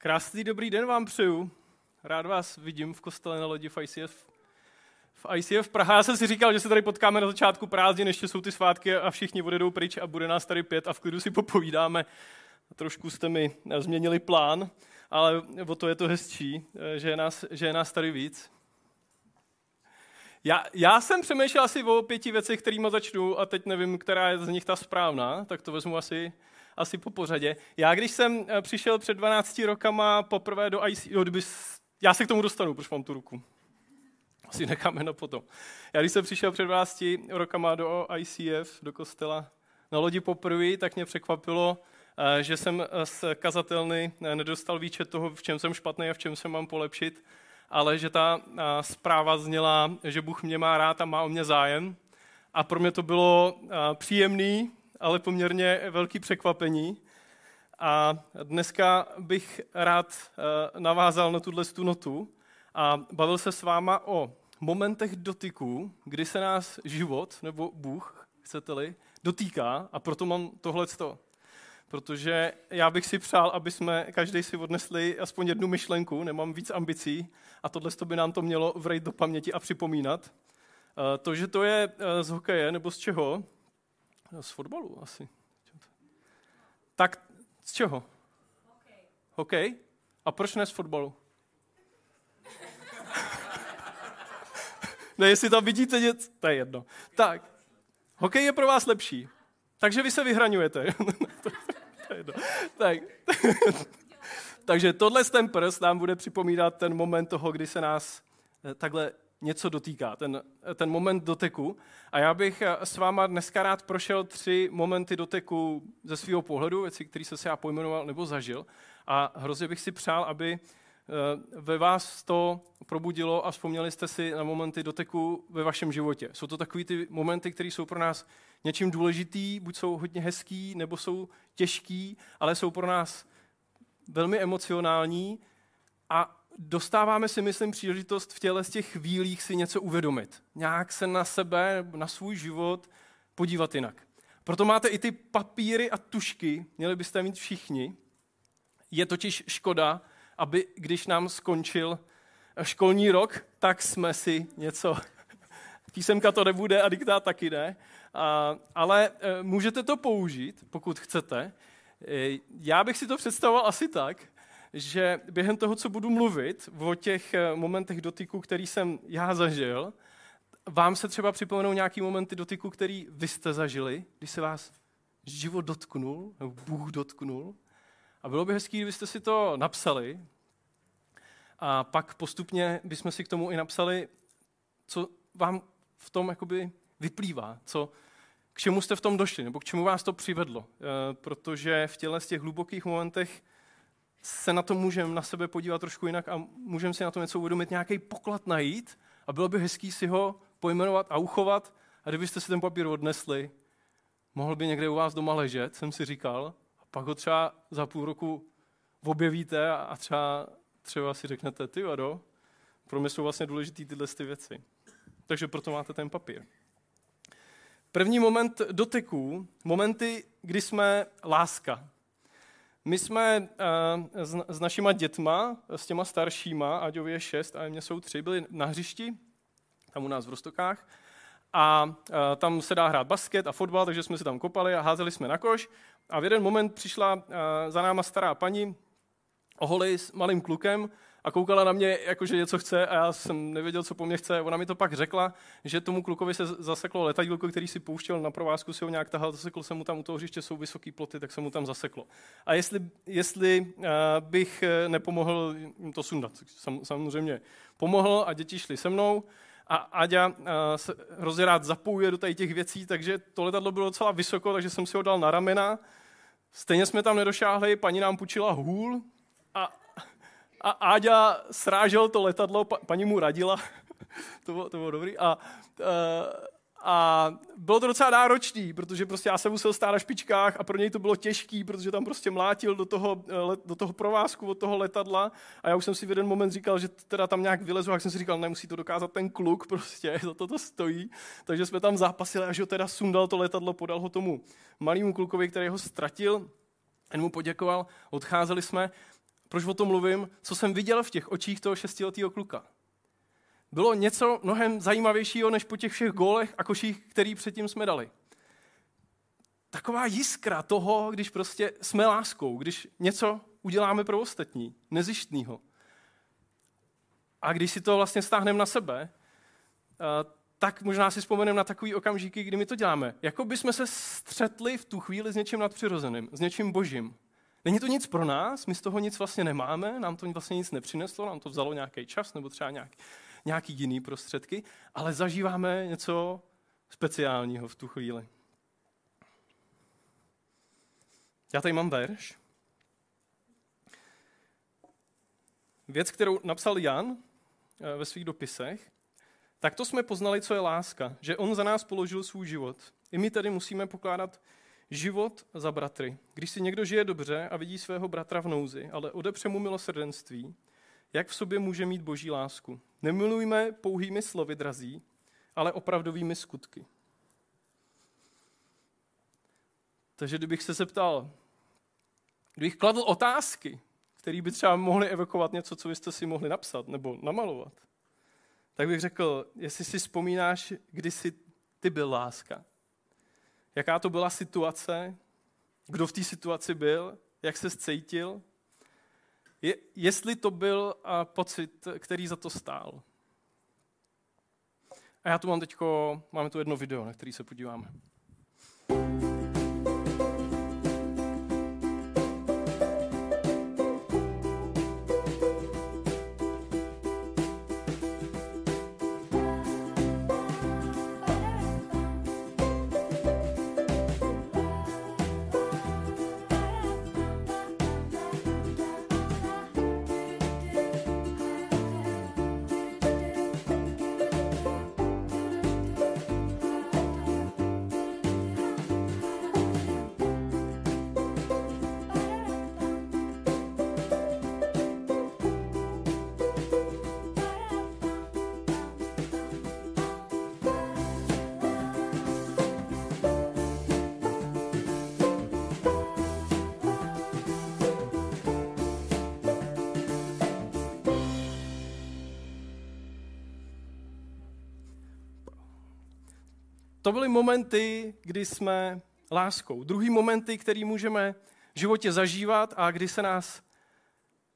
Krásný dobrý den vám přeju. Rád vás vidím v kostele na lodi v ICF. V ICF Praha. Já jsem si říkal, že se tady potkáme na začátku prázdnin, ještě jsou ty svátky a všichni odjedou pryč a bude nás tady pět a v klidu si popovídáme. Trošku jste mi změnili plán, ale o to je to hezčí, že je nás, že je nás tady víc. Já, já jsem přemýšlel asi o pěti věcech, kterými začnu a teď nevím, která je z nich ta správná, tak to vezmu asi asi po pořadě. Já, když jsem eh, přišel před 12 rokama poprvé do IC, jo, kdyby, já se k tomu dostanu, proč mám tu ruku. Asi necháme na potom. Já, když jsem přišel před 12 rokama do ICF, do kostela na lodi poprvé, tak mě překvapilo, eh, že jsem eh, z kazatelny nedostal výčet toho, v čem jsem špatný a v čem se mám polepšit, ale že ta zpráva zněla, že Bůh mě má rád a má o mě zájem. A pro mě to bylo příjemný, ale poměrně velký překvapení. A dneska bych rád eh, navázal na tuhle notu a bavil se s váma o momentech dotyku, kdy se nás život, nebo Bůh, chcete-li, dotýká a proto mám tohleto. Protože já bych si přál, aby jsme každý si odnesli aspoň jednu myšlenku, nemám víc ambicí a tohle by nám to mělo vrejt do paměti a připomínat. Eh, to, že to je eh, z hokeje nebo z čeho, z fotbalu asi. Tak z čeho? Hokej. Hokej? A proč ne z fotbalu? ne, jestli tam vidíte něco, to je jedno. Tak, hokej je pro vás lepší. Takže vy se vyhraňujete. to je jedno. Tak. Takže tohle ten prst nám bude připomínat ten moment toho, kdy se nás eh, takhle něco dotýká, ten, ten moment doteku. A já bych s váma dneska rád prošel tři momenty doteku ze svého pohledu, věci, které jsem se já pojmenoval nebo zažil. A hrozně bych si přál, aby eh, ve vás to probudilo a vzpomněli jste si na momenty doteku ve vašem životě. Jsou to takové ty momenty, které jsou pro nás něčím důležitý, buď jsou hodně hezký, nebo jsou těžký, ale jsou pro nás velmi emocionální a dostáváme si, myslím, příležitost v těle z těch chvílích si něco uvědomit. Nějak se na sebe, na svůj život podívat jinak. Proto máte i ty papíry a tušky, měli byste mít všichni. Je totiž škoda, aby když nám skončil školní rok, tak jsme si něco... Písemka to nebude a diktát taky ne. A, ale e, můžete to použít, pokud chcete. E, já bych si to představoval asi tak, že během toho, co budu mluvit o těch eh, momentech dotyku, který jsem já zažil, vám se třeba připomenou nějaký momenty dotyku, který vy jste zažili, když se vás život dotknul, nebo Bůh dotknul. A bylo by hezký, kdybyste si to napsali. A pak postupně bychom si k tomu i napsali, co vám v tom jakoby vyplývá, co, k čemu jste v tom došli, nebo k čemu vás to přivedlo. E, protože v těle z těch hlubokých momentech se na to můžeme na sebe podívat trošku jinak a můžeme si na to něco uvědomit, nějaký poklad najít a bylo by hezký si ho pojmenovat a uchovat a kdybyste si ten papír odnesli, mohl by někde u vás doma ležet, jsem si říkal, a pak ho třeba za půl roku objevíte a třeba, třeba si řeknete, ty vado, pro mě jsou vlastně důležité tyhle ty věci. Takže proto máte ten papír. První moment doteků, momenty, kdy jsme láska. My jsme uh, s, s našima dětma, s těma staršíma, Aďově je šest a mě jsou tři, byli na hřišti, tam u nás v Rostokách. A uh, tam se dá hrát basket a fotbal, takže jsme se tam kopali a házeli jsme na koš. A v jeden moment přišla uh, za náma stará paní, oholi s malým klukem a koukala na mě, jakože něco chce a já jsem nevěděl, co po mně chce. Ona mi to pak řekla, že tomu klukovi se zaseklo letadílko, který si pouštěl na provázku, si ho nějak tahal, zasekl se mu tam u toho hřiště, jsou vysoký ploty, tak se mu tam zaseklo. A jestli, jestli uh, bych eh, nepomohl jim to sundat, sam, samozřejmě pomohl a děti šly se mnou, a Aďa uh, se hrozně rád zapojuje do tady těch věcí, takže to letadlo bylo docela vysoko, takže jsem si ho dal na ramena. Stejně jsme tam nedošáhli, paní nám půjčila hůl a a Áďa srážel to letadlo, paní mu radila, to, bylo, to bylo dobrý, a, eh, a bylo to docela náročný, protože prostě já jsem musel stát na špičkách a pro něj to bylo těžký, protože tam prostě mlátil do toho, eh, do toho provázku od toho letadla. A já už jsem si v jeden moment říkal, že teda tam nějak vylezu, a jsem si říkal, nemusí to dokázat ten kluk, prostě za to to stojí. Takže jsme tam zápasili, až ho teda sundal to letadlo, podal ho tomu malému klukovi, který ho ztratil, on mu poděkoval, odcházeli jsme Proč o tom mluvím? Co jsem viděl v těch očích toho šestiletého kluka. Bylo něco mnohem zajímavějšího, než po těch všech gólech a koších, který předtím jsme dali. Taková jiskra toho, když prostě jsme láskou, když něco uděláme pro ostatní, nezištného. A když si to vlastně stáhneme na sebe, tak možná si vzpomeneme na takový okamžiky, kdy my to děláme. Jako by jsme se střetli v tu chvíli s něčím nadpřirozeným, s něčím božím. Není to nic pro nás, my z toho nic vlastně nemáme, nám to vlastně nic nepřineslo, nám to vzalo nějaký čas nebo třeba nějaký, nějaký jiný prostředky, ale zažíváme něco speciálního v tu chvíli. Já tady mám verš. Věc, kterou napsal Jan eh, ve svých dopisech. Tak to jsme poznali, co je láska, že on za nás položil svůj život. I my tedy musíme pokládat život za bratry. Když si někdo žije dobře a vidí svého bratra v nouzi, ale odepře mu milosrdenství, jak v sobě může mít boží lásku? Nemilujme pouhými slovy drazí, ale opravdovými skutky. Takže kdybych se zeptal, kdybych kladl otázky, které by třeba mohly evokovat něco, co byste si mohli napsat nebo namalovat, tak bych řekl, jestli si vzpomínáš, kdy jsi ty byl láska. Jaká to byla situace, kdo v té situaci byl, jak se cítil, je, jestli to byl a, pocit, který za to stál. A já tu mám teďko, máme tu jedno video, na který se podíváme. To byly momenty, kdy jsme láskou. Druhý momenty, který můžeme v životě zažívat a kdy se nás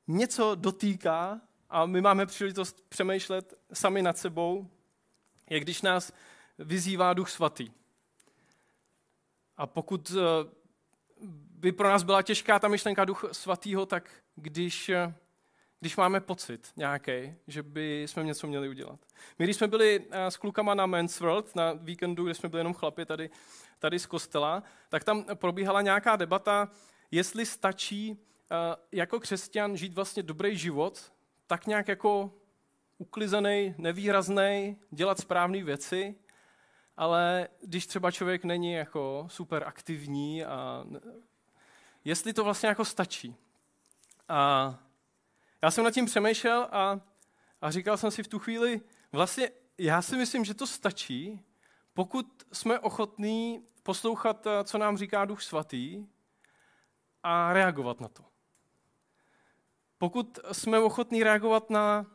něco dotýká a my máme příležitost přemýšlet sami nad sebou, je když nás vyzývá Duch Svatý. A pokud eh, by pro nás byla těžká ta myšlenka Duch Svatýho, tak když eh, když máme pocit nějaký, že by jsme něco měli udělat. My, když jsme byli eh, s klukama na Men's World, na víkendu, kde jsme byli jenom chlapi tady, tady z kostela, tak tam probíhala nějaká debata, jestli stačí eh, jako křesťan žít vlastně dobrý život, tak nějak jako uklizený, nevýrazný, dělat správné věci, ale když třeba člověk není jako super aktivní a jestli to vlastně jako stačí. A já jsem nad tím přemýšlel a, a říkal jsem si v tu chvíli, vlastně já si myslím, že to stačí, pokud jsme ochotní poslouchat, eh, co nám říká Duch Svatý a reagovat na to. Pokud jsme ochotní reagovat na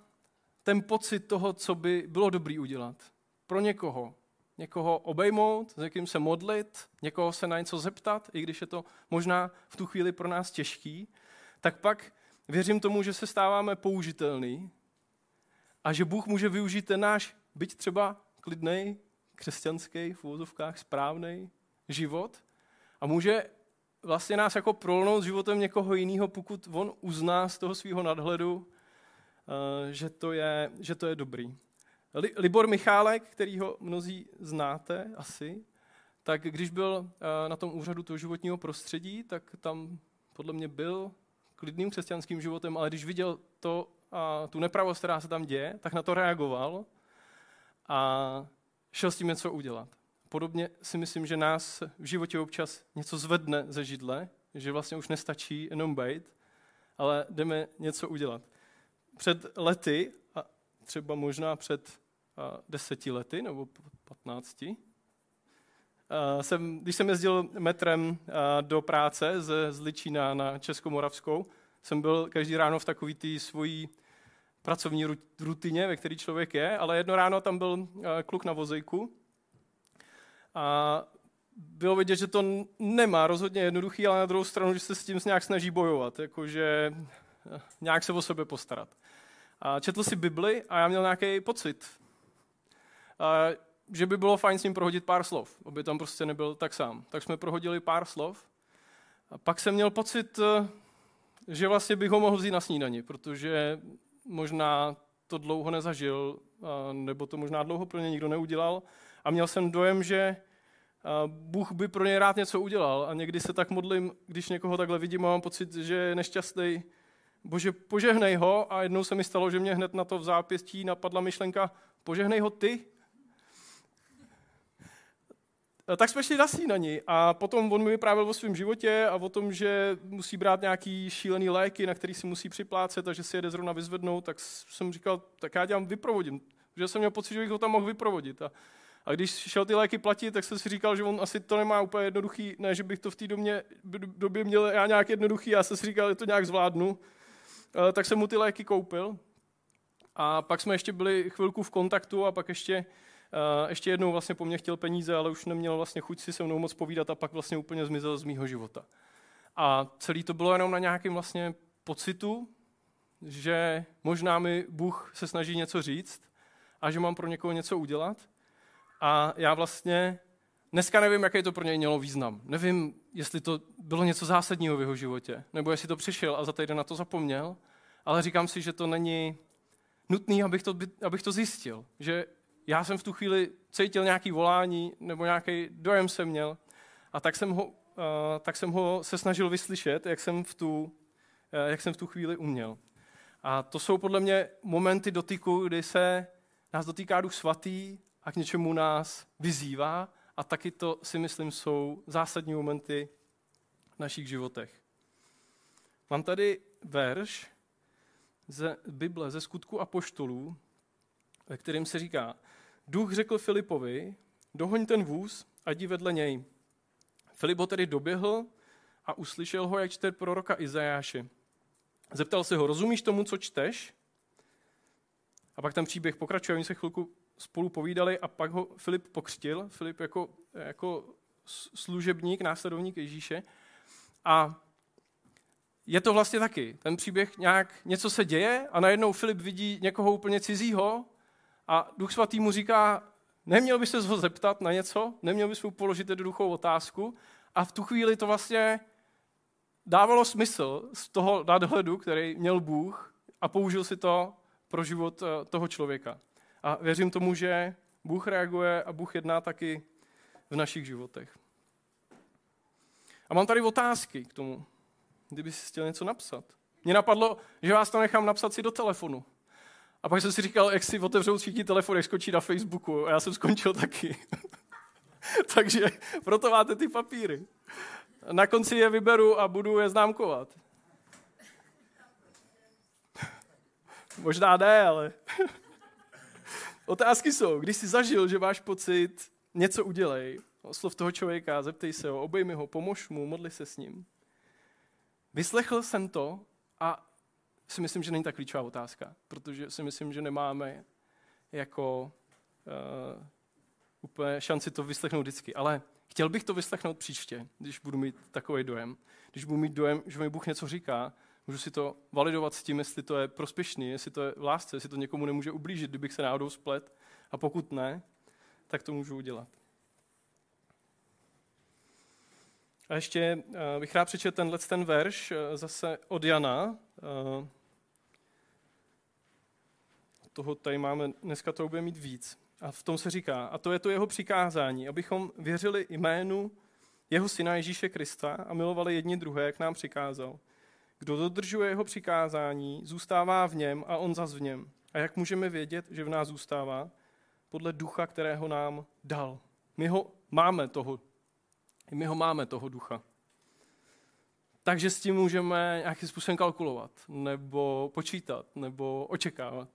ten pocit toho, co by bylo dobrý udělat pro někoho, někoho obejmout, s někým se modlit, někoho se na něco zeptat, i když je to možná v tu chvíli pro nás těžký, tak pak Věřím tomu, že se stáváme použitelný a že Bůh může využít ten náš, byť třeba klidný, křesťanský, v úvozovkách správný život a může vlastně nás jako prolnout životem někoho jiného, pokud on uzná z toho svého nadhledu, eh, že to je, že to je dobrý. Libor Michálek, který ho mnozí znáte asi, tak když byl eh, na tom úřadu toho životního prostředí, tak tam podle mě byl klidným křesťanským životem, ale když viděl to, a tu nepravost, která se tam děje, tak na to reagoval a šel s tím něco udělat. Podobně si myslím, že nás v životě občas něco zvedne ze židle, že vlastně už nestačí jenom být, ale jdeme něco udělat. Před lety, a třeba možná před deseti lety nebo patnácti, jsem, když jsem jezdil metrem do práce z, z Ličína na Českomoravskou, jsem byl každý ráno v takový té svojí pracovní rutině, ve které člověk je, ale jedno ráno tam byl eh, kluk na vozejku a bylo vidět, že to nemá rozhodně jednoduchý, ale na druhou stranu, že se s tím nějak snaží bojovat, jakože eh, nějak se o sebe postarat. A četl si Bibli a já měl nějaký pocit, a, že by bylo fajn s ním prohodit pár slov, aby tam prostě nebyl tak sám. Tak jsme prohodili pár slov a pak jsem měl pocit, eh, že vlastně bych ho mohl vzít na snídani, protože možná to dlouho nezažil, nebo to možná dlouho pro ně nikdo neudělal. A měl jsem dojem, že Bůh by pro ně rád něco udělal. A někdy se tak modlím, když někoho takhle vidím a mám pocit, že je nešťastný. Bože, požehnej ho. A jednou se mi stalo, že mě hned na to v zápěstí napadla myšlenka, požehnej ho ty. Tak jsme šli na snídaní a potom on mi vyprávěl o svém životě a o tom, že musí brát nějaký šílený léky, na který si musí připlácet a že si jede zrovna vyzvednout, tak jsem říkal, tak já dělám vyprovodím. Že jsem měl pocit, že bych ho tam mohl vyprovodit. A, a když šel ty léky platit, tak jsem si říkal, že on asi to nemá úplně jednoduchý, ne, že bych to v té době měl já nějak jednoduchý, já jsem si říkal, že to nějak zvládnu. A, tak jsem mu ty léky koupil. A pak jsme ještě byli chvilku v kontaktu a pak ještě ještě jednou vlastně po mně chtěl peníze, ale už neměl vlastně chuť si se mnou moc povídat a pak vlastně úplně zmizel z mýho života. A celý to bylo jenom na nějakém vlastně pocitu, že možná mi Bůh se snaží něco říct a že mám pro někoho něco udělat. A já vlastně dneska nevím, jaký to pro něj mělo význam. Nevím, jestli to bylo něco zásadního v jeho životě, nebo jestli to přišel a za týden na to zapomněl, ale říkám si, že to není nutný, abych to, abych to zjistil. Že já jsem v tu chvíli cítil nějaký volání nebo nějaký dojem jsem měl a tak jsem ho, uh, tak jsem ho se snažil vyslyšet, jak jsem, v tu, uh, jak jsem v tu chvíli uměl. A to jsou podle mě momenty dotyku, kdy se nás dotýká Duch Svatý a k něčemu nás vyzývá a taky to si myslím jsou zásadní momenty v našich životech. Mám tady verš ze Bible, ze skutku a poštolů, ve kterém se říká, Duch řekl Filipovi, dohoň ten vůz a jdi vedle něj. Filip ho tedy doběhl a uslyšel ho, jak čte proroka Izajáše. Zeptal se ho, rozumíš tomu, co čteš? A pak ten příběh pokračuje, oni se chvilku spolu povídali a pak ho Filip pokřtil, Filip jako, jako služebník, následovník Ježíše. A je to vlastně taky. Ten příběh nějak, něco se děje a najednou Filip vidí někoho úplně cizího, a Duch Svatý mu říká, neměl bys se ho zeptat na něco, neměl bys mu položit jednoduchou otázku. A v tu chvíli to vlastně dávalo smysl z toho nadhledu, který měl Bůh a použil si to pro život eh, toho člověka. A věřím tomu, že Bůh reaguje a Bůh jedná taky v našich životech. A mám tady otázky k tomu, kdyby si chtěl něco napsat. Mně napadlo, že vás to nechám napsat si do telefonu. A pak jsem si říkal, jak si otevřou všichni telefon, jak skočí na Facebooku. A já jsem skončil taky. Takže proto máte ty papíry. Na konci je vyberu a budu je známkovat. Možná ne, ale... Otázky jsou, když jsi zažil, že máš pocit, něco udělej, oslov toho člověka, zeptej se ho, obejmi ho, pomož mu, modli se s ním. Vyslechl jsem to a si myslím, že není ta klíčová otázka, protože si myslím, že nemáme jako uh, úplně šanci to vyslechnout vždycky. Ale chtěl bych to vyslechnout příště, když budu mít takový dojem. Když budu mít dojem, že mi Bůh něco říká, můžu si to validovat s tím, jestli to je prospěšný, jestli to je v lásce, jestli to někomu nemůže ublížit, kdybych se náhodou splet. A pokud ne, tak to můžu udělat. A ještě uh, bych rád přečetl tenhle ten verš uh, zase od Jana, toho tady máme, dneska to bude mít víc. A v tom se říká, a to je to jeho přikázání, abychom věřili jménu jeho syna Ježíše Krista a milovali jedni druhé, jak nám přikázal. Kdo dodržuje jeho přikázání, zůstává v něm a on zas v něm. A jak můžeme vědět, že v nás zůstává? Podle ducha, kterého nám dal. My ho máme toho. My ho máme toho ducha. Takže s tím můžeme nějakým způsobem kalkulovat, nebo počítat, nebo očekávat.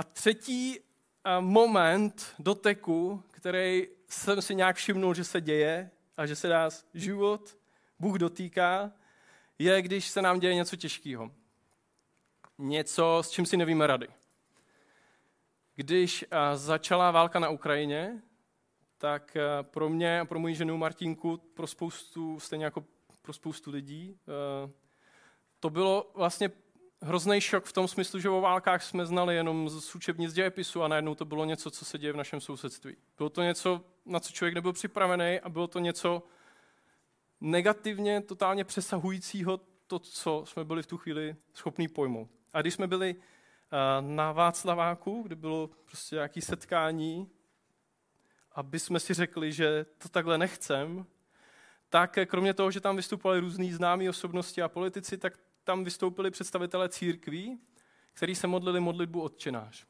A třetí eh, moment doteku, který jsem si nějak všimnul, že se děje a že se nás život Bůh dotýká, je, když se nám děje něco těžkého. Něco, s čím si nevíme rady. Když začala válka na Ukrajině, tak pro mě a pro moji ženu Martinku, pro spoustu, stejně jako pro spoustu lidí, to bylo vlastně hrozný šok v tom smyslu, že o válkách jsme znali jenom z učebnic dějepisu a najednou to bylo něco, co se děje v našem sousedství. Bylo to něco, na co člověk nebyl připravený a bylo to něco negativně, totálně přesahujícího to, co jsme byli v tu chvíli schopní pojmout. A když jsme byli na Václaváku, kde bylo prostě nějaké setkání, aby jsme si řekli, že to takhle nechcem, tak kromě toho, že tam vystupovali různý známí osobnosti a politici, tak tam vystoupili představitelé církví, kteří se modlili modlitbu odčenáš.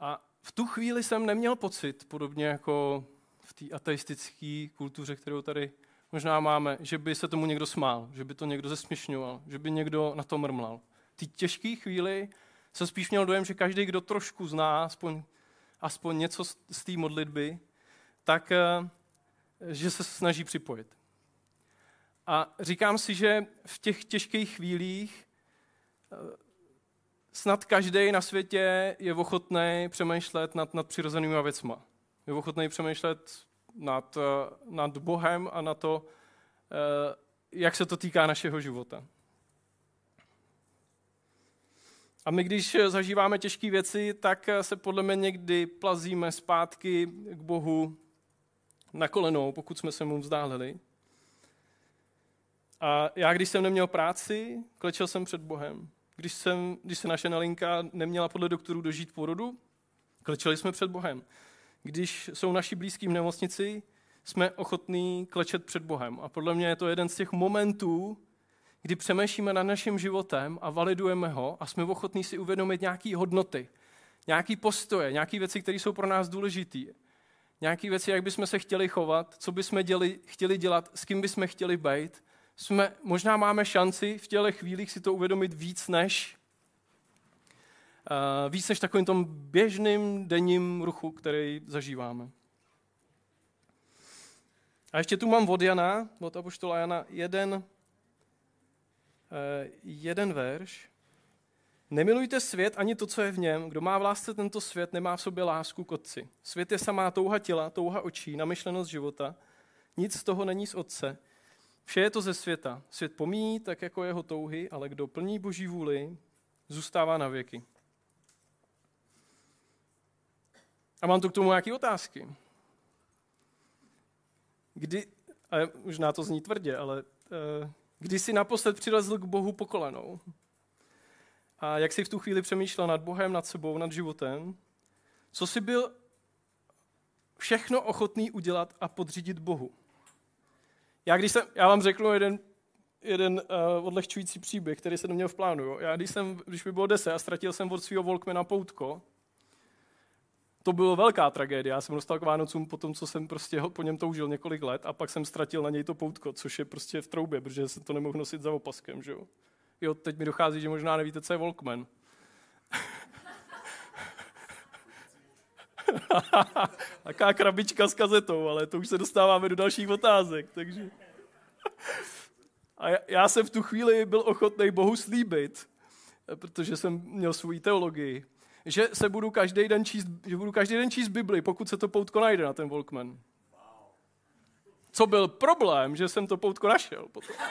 A v tu chvíli jsem neměl pocit, podobně jako v té ateistické kultuře, kterou tady možná máme, že by se tomu někdo smál, že by to někdo zesměšňoval, že by někdo na to mrmlal. V té těžké chvíli jsem spíš měl dojem, že každý, kdo trošku zná aspoň, aspoň něco z té modlitby, tak eh, že se snaží připojit. A říkám si, že v těch těžkých chvílích eh, snad každý na světě je ochotný přemýšlet nad, nad přirozenými věcma. Je ochotný přemýšlet nad, eh, nad Bohem a na to, eh, jak se to týká našeho života. A my, když zažíváme těžké věci, tak se podle mě někdy plazíme zpátky k Bohu na kolenou, pokud jsme se mu vzdálili. A já, když jsem neměl práci, klečel jsem před Bohem. Když, jsem, když se naše Nalinka neměla podle doktorů dožít porodu, klečeli jsme před Bohem. Když jsou naši blízký v nemocnici, jsme ochotní klečet před Bohem. A podle mě je to jeden z těch momentů, kdy přemýšlíme nad naším životem a validujeme ho a jsme ochotní si uvědomit nějaké hodnoty, nějaké postoje, nějaké věci, které jsou pro nás důležité. Nějaké věci, jak bychom se chtěli chovat, co bychom děli, chtěli dělat, s kým bychom chtěli být jsme, možná máme šanci v těchto chvílích si to uvědomit víc než, uh, víc než takovým tom běžným denním ruchu, který zažíváme. A ještě tu mám od Jana, od Apoštola Jana, jeden, uh, jeden verš. Nemilujte svět ani to, co je v něm. Kdo má v lásce tento svět, nemá v sobě lásku k otci. Svět je samá touha těla, touha očí, namyšlenost života. Nic z toho není z otce. Vše je to ze světa. Svět pomíjí tak jako jeho touhy, ale kdo plní boží vůli, zůstává na věky. A mám tu k tomu nějaké otázky. Kdy, a možná to zní tvrdě, ale uh, kdy jsi naposled přilezl k Bohu po kolenou? A jak jsi v tu chvíli přemýšlel nad Bohem, nad sebou, nad životem? Co jsi byl všechno ochotný udělat a podřídit Bohu? Já, když jsem, já vám řeknu jeden, jeden uh, odlehčující příběh, který jsem neměl v plánu. Jo. Já, když, jsem, když mi bylo deset a ztratil jsem od svého Volkmana poutko, to bylo velká tragédie. Já jsem dostal k Vánocům po tom, co jsem prostě po něm toužil několik let a pak jsem ztratil na něj to poutko, což je prostě v troubě, protože jsem to nemohl nosit za opaskem. Že jo. jo, teď mi dochází, že možná nevíte, co je Volkman. Taká krabička s kazetou, ale to už se dostáváme do dalších otázek. Takže... A já jsem v tu chvíli byl ochotný Bohu slíbit, protože jsem měl svou teologii, že se budu každý den číst, že budu každý den číst Bibli, pokud se to poutko najde na ten Walkman. Co byl problém, že jsem to poutko našel potom.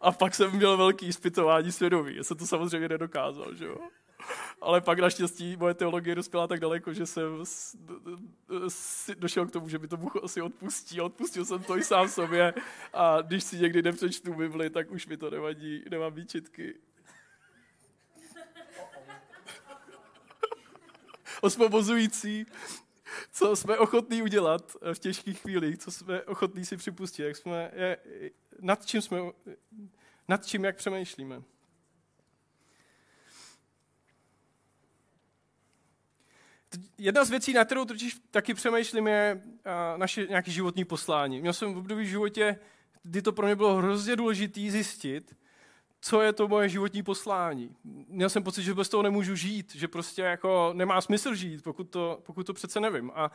A pak jsem měl velký ispitování svědomí. Já jsem to samozřejmě nedokázal, že jo. Ale pak naštěstí moje teologie dospěla tak daleko, že jsem došel k tomu, že by to Bůh asi odpustí. Odpustil jsem to i sám sobě. A když si někdy nepřečtu Bibli, tak už mi to nevadí, nemám výčitky. Osvobozující, co jsme ochotní udělat v těžkých chvílích, co jsme ochotní si připustit, jak jsme, je, nad čím jsme, nad čím jak přemýšlíme. Jedna z věcí, na kterou totiž taky přemýšlím, je naše nějaké životní poslání. Měl jsem v období v životě, kdy to pro mě bylo hrozně důležité zjistit, co je to moje životní poslání. Měl jsem pocit, že bez toho nemůžu žít, že prostě jako nemá smysl žít, pokud to, pokud to přece nevím. A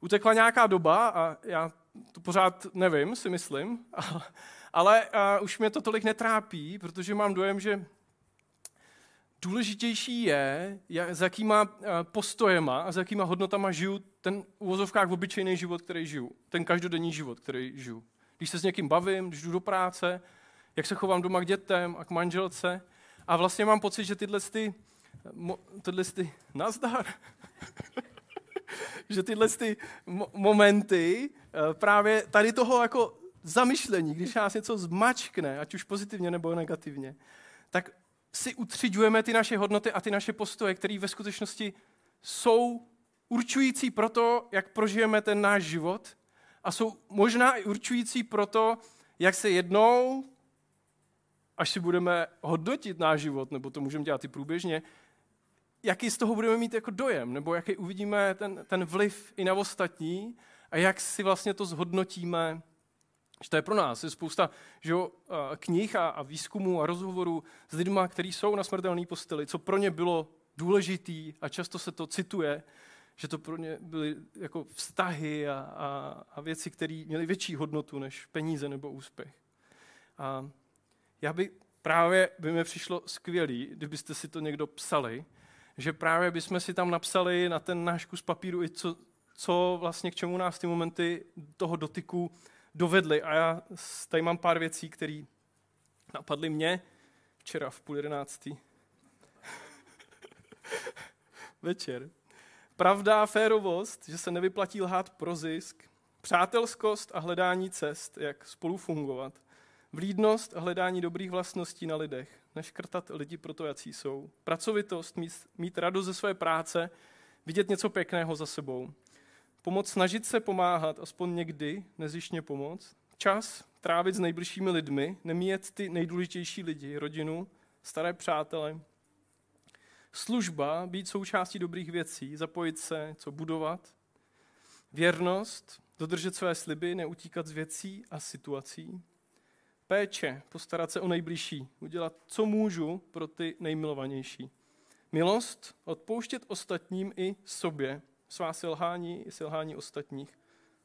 utekla nějaká doba a já to pořád nevím, si myslím, ale uh, už mě to tolik netrápí, protože mám dojem, že důležitější je, jak, s jakýma uh, postojema a s jakýma hodnotama žiju ten uvozovkách obyčejný život, který žiju. Ten každodenní život, který žiju. Když se s někým bavím, když jdu do práce, jak se chovám doma k dětem a k manželce. A vlastně mám pocit, že tyhle ty, tyhle ty, nazdar, že tyhle ty mo- momenty eh, právě tady toho jako zamyšlení, když nás něco zmačkne, ať už pozitivně nebo negativně, tak si utřiďujeme ty naše hodnoty a ty naše postoje, které ve skutečnosti jsou určující pro to, jak prožijeme ten náš život a jsou možná i určující pro to, jak se jednou, až si budeme hodnotit náš život, nebo to můžeme dělat i průběžně, jaký z toho budeme mít jako dojem, nebo jaký uvidíme ten, ten vliv i na ostatní a jak si vlastně to zhodnotíme, že to je pro nás. Je spousta že jo, knih a, a výzkumů a rozhovorů s lidmi, kteří jsou na smrtelné posteli, co pro ně bylo důležitý a často se to cituje, že to pro ně byly jako vztahy a, a, a věci, které měly větší hodnotu než peníze nebo úspěch. A já by právě by mi přišlo skvělý, kdybyste si to někdo psali, že právě bychom si tam napsali na ten náš kus papíru i co, co vlastně k čemu nás ty momenty toho dotyku dovedly. A já tady mám pár věcí, které napadly mě včera v půl jedenáctý. Večer. Pravda, férovost, že se nevyplatí lhát pro zisk, přátelskost a hledání cest, jak spolu fungovat, vlídnost a hledání dobrých vlastností na lidech, neškrtat lidi pro to, jací jsou, pracovitost, mít, mít radost ze své práce, vidět něco pěkného za sebou, pomoc snažit se pomáhat, aspoň někdy, nezištně pomoct, čas trávit s nejbližšími lidmi, nemíjet ty nejdůležitější lidi, rodinu, staré přátele, Služba, být součástí dobrých věcí, zapojit se, co budovat. Věrnost, dodržet své sliby, neutíkat z věcí a situací. Péče, postarat se o nejbližší, udělat, co můžu pro ty nejmilovanější. Milost, odpouštět ostatním i sobě, svá selhání i selhání ostatních,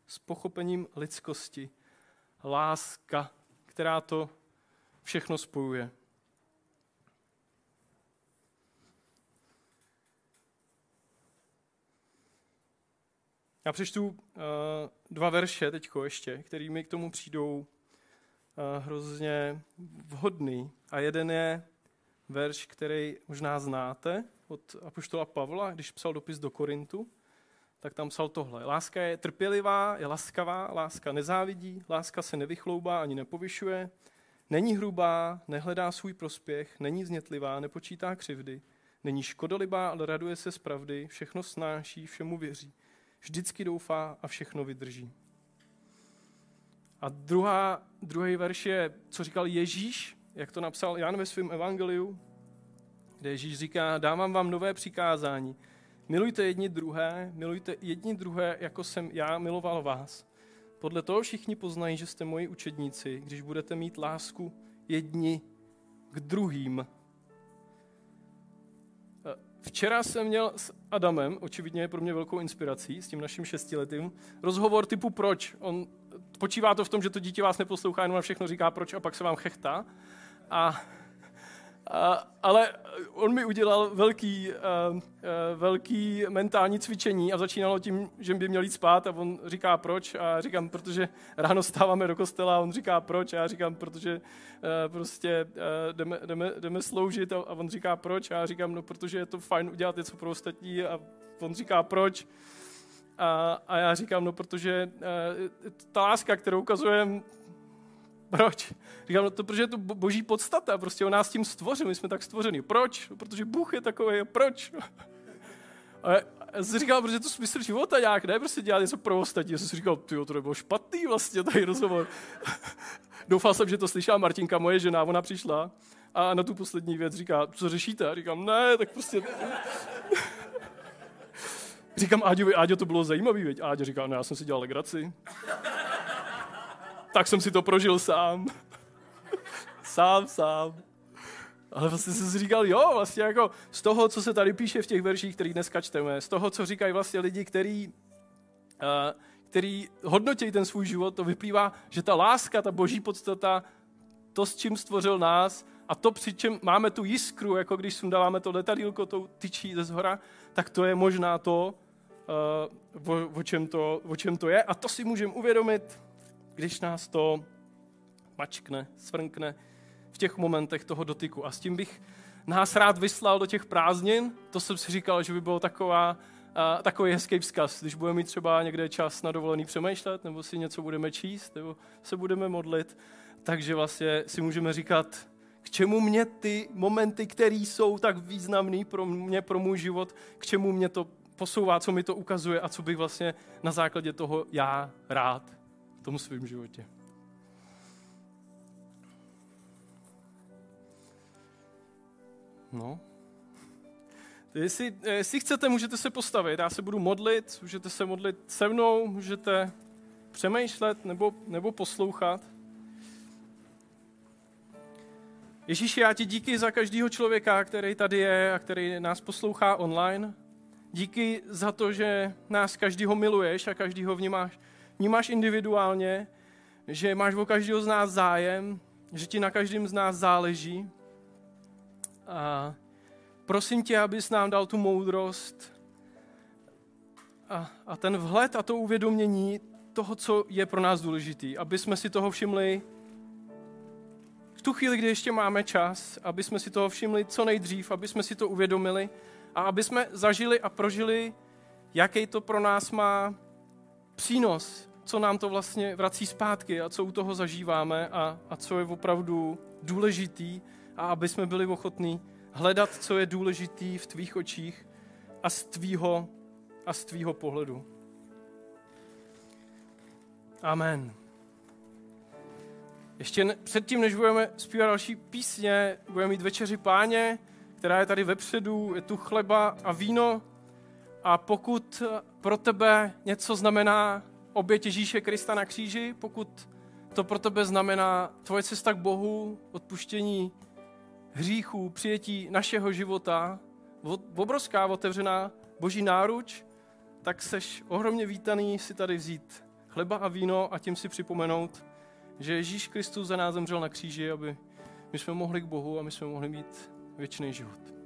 s pochopením lidskosti. Láska, která to všechno spojuje. Já přečtu uh, dva verše teď ještě, kterými k tomu přijdou uh, hrozně vhodný. A jeden je verš, který možná znáte od Apoštola Pavla, když psal dopis do Korintu, tak tam psal tohle. Láska je trpělivá, je laskavá, láska nezávidí, láska se nevychloubá ani nepovyšuje, není hrubá, nehledá svůj prospěch, není znětlivá, nepočítá křivdy, není škodolibá, ale raduje se z pravdy, všechno snáší, všemu věří vždycky doufá a všechno vydrží. A druhá, druhý verš je, co říkal Ježíš, jak to napsal Jan ve svém evangeliu, kde Ježíš říká, dávám vám nové přikázání. Milujte jedni druhé, milujte jedni druhé, jako jsem já miloval vás. Podle toho všichni poznají, že jste moji učedníci, když budete mít lásku jedni k druhým. Včera jsem měl s Adamem, očividně je pro mě velkou inspirací, s tím naším šestiletým, rozhovor typu proč. On počívá to v tom, že to dítě vás neposlouchá, jenom na všechno říká proč a pak se vám chechtá. A a, ale on mi udělal velký, velký mentální cvičení a začínalo tím, že by měl jít spát a on říká proč? A říkám, protože ráno stáváme do kostela. A on říká proč? A já říkám, protože prostě uh, jdeme, jdeme, jdeme sloužit. A, a on říká proč? A já říkám, no protože je to fajn udělat něco pro ostatní. A on říká proč. A, a já říkám, no protože uh, ta láska, kterou ukazujeme proč? Říkám, no to, protože je to boží podstata, prostě on nás tím stvořil, my jsme tak stvořeni. Proč? No, protože Bůh je takový, proč? A já jsem říkal, protože to smysl života nějak, ne prostě dělat něco pro ostatní. Já jsem si říkal, ty to nebylo špatný vlastně tady rozhovor. Doufal jsem, že to slyšela Martinka, moje žena, ona přišla a na tu poslední věc říká, co řešíte? A říkám, ne, tak prostě... Říkám Áďovi, Áďo, to bylo zajímavý, veď? Áďo říká, no já jsem si dělal legraci tak jsem si to prožil sám. sám, sám. Ale vlastně jsem si říkal, jo, vlastně jako z toho, co se tady píše v těch verších, který dneska čteme, z toho, co říkají vlastně lidi, kteří který hodnotí ten svůj život, to vyplývá, že ta láska, ta boží podstata, to, s čím stvořil nás a to, při čem máme tu jiskru, jako když sundáváme to letadílko tou tyčí ze zhora, tak to je možná to, uh, o, o, čem to, o čem to je. A to si můžeme uvědomit, když nás to mačkne, svrnkne v těch momentech toho dotyku. A s tím bych nás rád vyslal do těch prázdnin. To jsem si říkal, že by bylo taková, uh, takový hezký vzkaz, když budeme mít třeba někde čas na dovolený přemýšlet, nebo si něco budeme číst, nebo se budeme modlit. Takže vlastně si můžeme říkat, k čemu mě ty momenty, které jsou tak významné pro mě, pro můj život, k čemu mě to posouvá, co mi to ukazuje a co bych vlastně na základě toho já rád tom svém životě. No. Jestli, jestli chcete, můžete se postavit. Já se budu modlit, můžete se modlit se mnou, můžete přemýšlet nebo, nebo poslouchat. Ježíši, já ti díky za každého člověka, který tady je a který nás poslouchá online. Díky za to, že nás každýho miluješ a každýho vnímáš, vnímáš individuálně, že máš o každého z nás zájem, že ti na každém z nás záleží. A prosím tě, abys nám dal tu moudrost a, a ten vhled a to uvědomění toho, co je pro nás důležitý. Aby jsme si toho všimli v tu chvíli, kdy ještě máme čas, aby jsme si toho všimli co nejdřív, aby jsme si to uvědomili a aby jsme zažili a prožili, jaký to pro nás má přínos, co nám to vlastně vrací zpátky a co u toho zažíváme a, a co je opravdu důležitý a aby jsme byli ochotní hledat, co je důležitý v tvých očích a z tvýho, a z tvýho pohledu. Amen. Ještě předtím, než budeme zpívat další písně, budeme mít večeři páně, která je tady vepředu, je tu chleba a víno. A pokud pro tebe něco znamená oběť Ježíše Krista na kříži, pokud to pro tebe znamená tvoje cesta k Bohu, odpuštění hříchů, přijetí našeho života, obrovská otevřená boží náruč, tak seš ohromně vítaný si tady vzít chleba a víno a tím si připomenout, že Ježíš Kristus za nás zemřel na kříži, aby my jsme mohli k Bohu a my jsme mohli mít věčný život.